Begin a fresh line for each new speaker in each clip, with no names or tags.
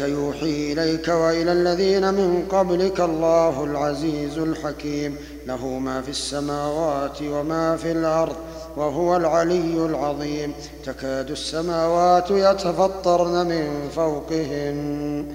كذلك يوحي إليك وإلى الذين من قبلك الله العزيز الحكيم. له ما في السماوات وما في الأرض وهو العلي العظيم. تكاد السماوات يتفطرن من فوقهن.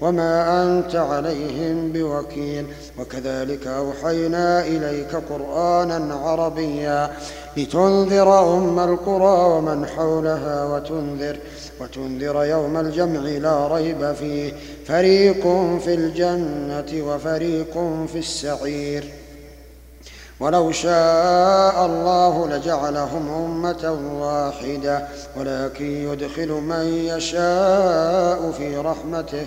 وما أنت عليهم بوكيل وكذلك أوحينا إليك قرآنا عربيا لتنذر أم القرى ومن حولها وتنذر وتنذر يوم الجمع لا ريب فيه فريق في الجنة وفريق في السعير ولو شاء الله لجعلهم أمة واحدة ولكن يدخل من يشاء في رحمته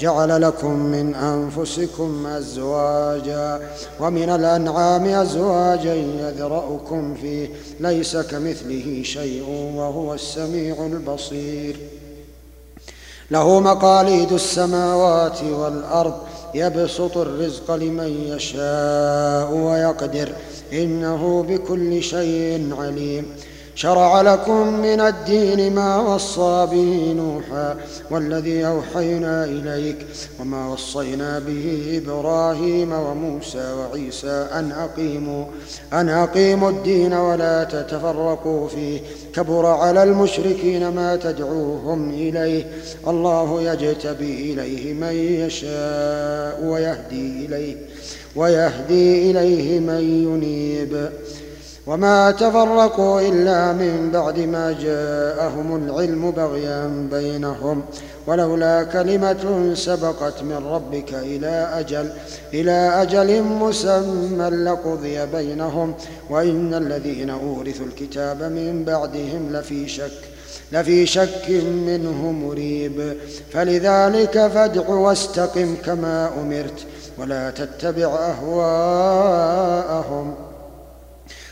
جعل لكم من أنفسكم أزواجا ومن الأنعام أزواجا يذرأكم فيه ليس كمثله شيء وهو السميع البصير. له مقاليد السماوات والأرض يبسط الرزق لمن يشاء ويقدر إنه بكل شيء عليم. شرع لكم من الدين ما وصى به نوحا والذي أوحينا إليك وما وصينا به إبراهيم وموسى وعيسى أن أقيموا أن أقيموا الدين ولا تتفرقوا فيه. كبر على المشركين ما تدعوهم إليه. الله يجتبي إليه من يشاء ويهدي إليه ويهدي إليه من ينيب. وما تفرقوا إلا من بعد ما جاءهم العلم بغيا بينهم. ولولا كلمة سبقت من ربك إلى أجل إلى أجل مسمى لقضي بينهم. وإن الذين أورثوا الكتاب من بعدهم لفي شك لفي شك منه مريب. فلذلك فادع واستقم كما أمرت ولا تتبع أهواءهم.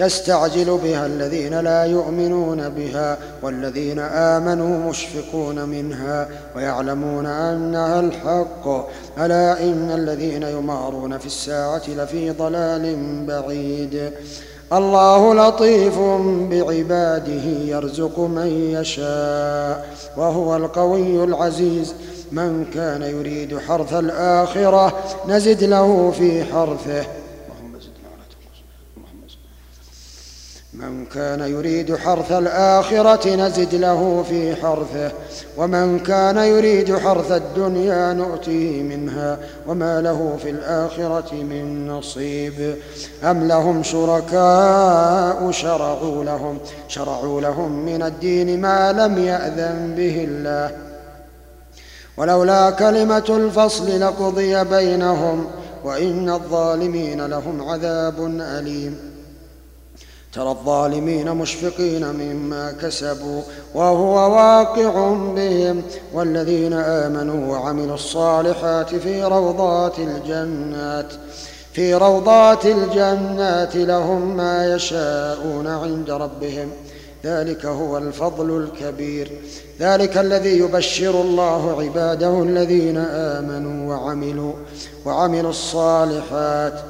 يستعجل بها الذين لا يؤمنون بها والذين آمنوا مشفقون منها ويعلمون أنها الحق. ألا إن الذين يمارون في الساعة لفي ضلال بعيد. الله لطيف بعباده يرزق من يشاء وهو القوي العزيز. من كان يريد حرث الآخرة نزد له في حرثه. من كان يريد حرث الآخرة نزد له في حرثه ومن كان يريد حرث الدنيا نؤتيه منها وما له في الآخرة من نصيب. أم لهم شركاء شرعوا لهم شرعوا لهم من الدين ما لم يأذن به الله. ولولا كلمة الفصل لقضي بينهم وإن الظالمين لهم عذاب أليم. ترى الظالمين مشفقين مما كسبوا وهو واقع بهم والذين آمنوا وعملوا الصالحات في روضات الجنات في روضات الجنات لهم ما يشاءون عند ربهم ذلك هو الفضل الكبير ذلك الذي يبشر الله عباده الذين آمنوا وعملوا وعملوا الصالحات.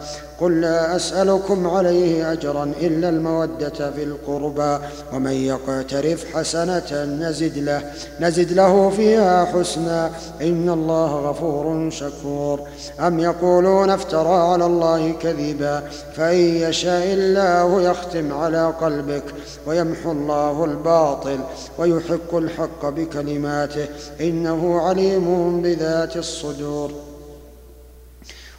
قل لا أسألكم عليه أجرا إلا المودة في القربى ومن يقترف حسنة نزد له نزد له فيها حسنا. إن الله غفور شكور. أم يقولون افترى على الله كذبا؟ فإن يشاء الله يختم على قلبك ويمحو الله الباطل ويحق الحق بكلماته. إنه عليم بذات الصدور.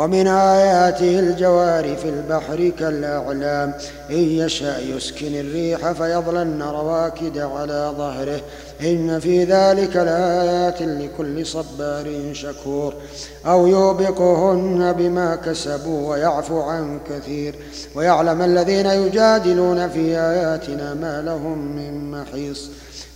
ومن آياته الجوار في البحر كالأعلام إن يشأ يسكن الريح فيظلن رواكد على ظهره. إن في ذلك لآيات لكل صبار شكور. أو يوبقهن بما كسبوا ويعفو عن كثير. ويعلم الذين يجادلون في آياتنا ما لهم من محيص.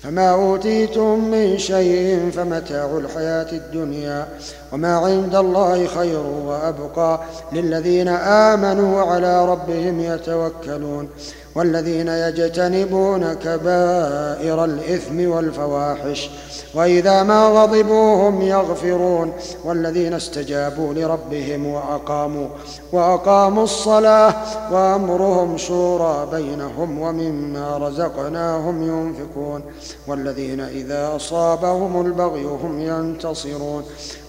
فما أوتيتم من شيء فمتاع الحياة الدنيا وما عند الله خير وأبقى للذين آمنوا على ربهم يتوكلون والذين يجتنبون كبائر الإثم والفواحش وإذا ما غضبوا هم يغفرون والذين استجابوا لربهم وأقاموا وأقاموا الصلاة وأمرهم شورى بينهم ومما رزقناهم ينفقون والذين إذا أصابهم البغي هم ينتصرون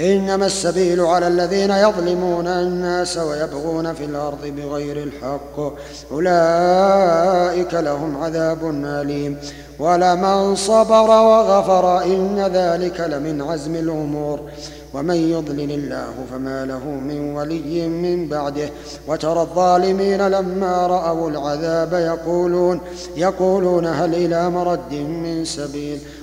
إنما السبيل على الذين يظلمون الناس ويبغون في الأرض بغير الحق. أولئك لهم عذاب أليم. ولمن صبر وغفر إن ذلك لمن عزم الأمور. ومن يضلل الله فما له من ولي من بعده. وترى الظالمين لما رأوا العذاب يقولون يقولون هل إلى مرد من سبيل؟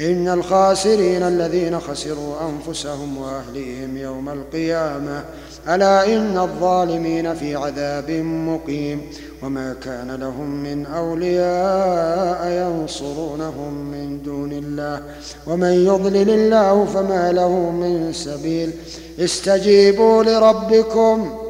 إن الخاسرين الذين خسروا أنفسهم وأهليهم يوم القيامة ألا إن الظالمين في عذاب مقيم؟ وما كان لهم من أولياء ينصرونهم من دون الله. ومن يضلل الله فما له من سبيل. استجيبوا لربكم.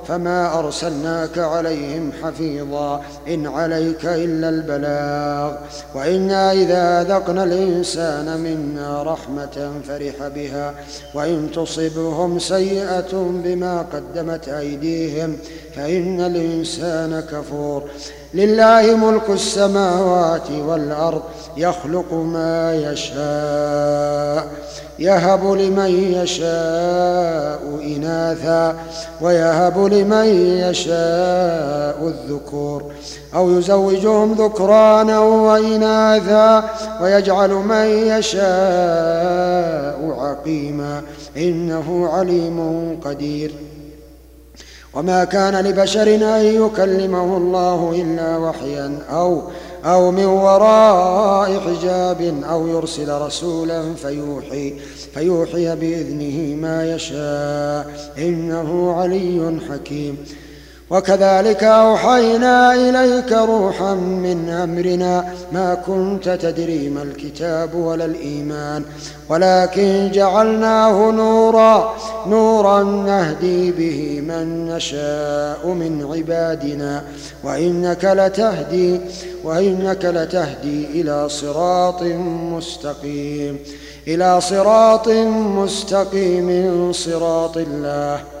فما أرسلناك عليهم حفيظا إن عليك إلا البلاغ. وإنا إذا أذقنا الإنسان منا رحمة فرح بها وإن تصبهم سيئة بما قدمت أيديهم فإن الإنسان كفور. لله ملك السماوات والأرض يخلق ما يشاء. يهب لمن يشاء إناثا ويهب لمن يشاء الذكور أو يزوجهم ذكرانا وإناثا ويجعل من يشاء عقيما إنه عليم قدير. وما كان لبشر أن يكلمه الله إلا وحيا أو أو من وراء حجاب أو يرسل رسولا فيوحي فيوحي بإذنه ما يشاء. إنه علي حكيم. وكذلك أوحينا إليك روحا من أمرنا ما كنت تدري ما الكتاب ولا الإيمان ولكن جعلناه نورا نورا نهدي به من نشاء من عبادنا. وإنك لتهدي وإنك لتهدي إلى صراط مستقيم إلى صراط مستقيم صراط الله.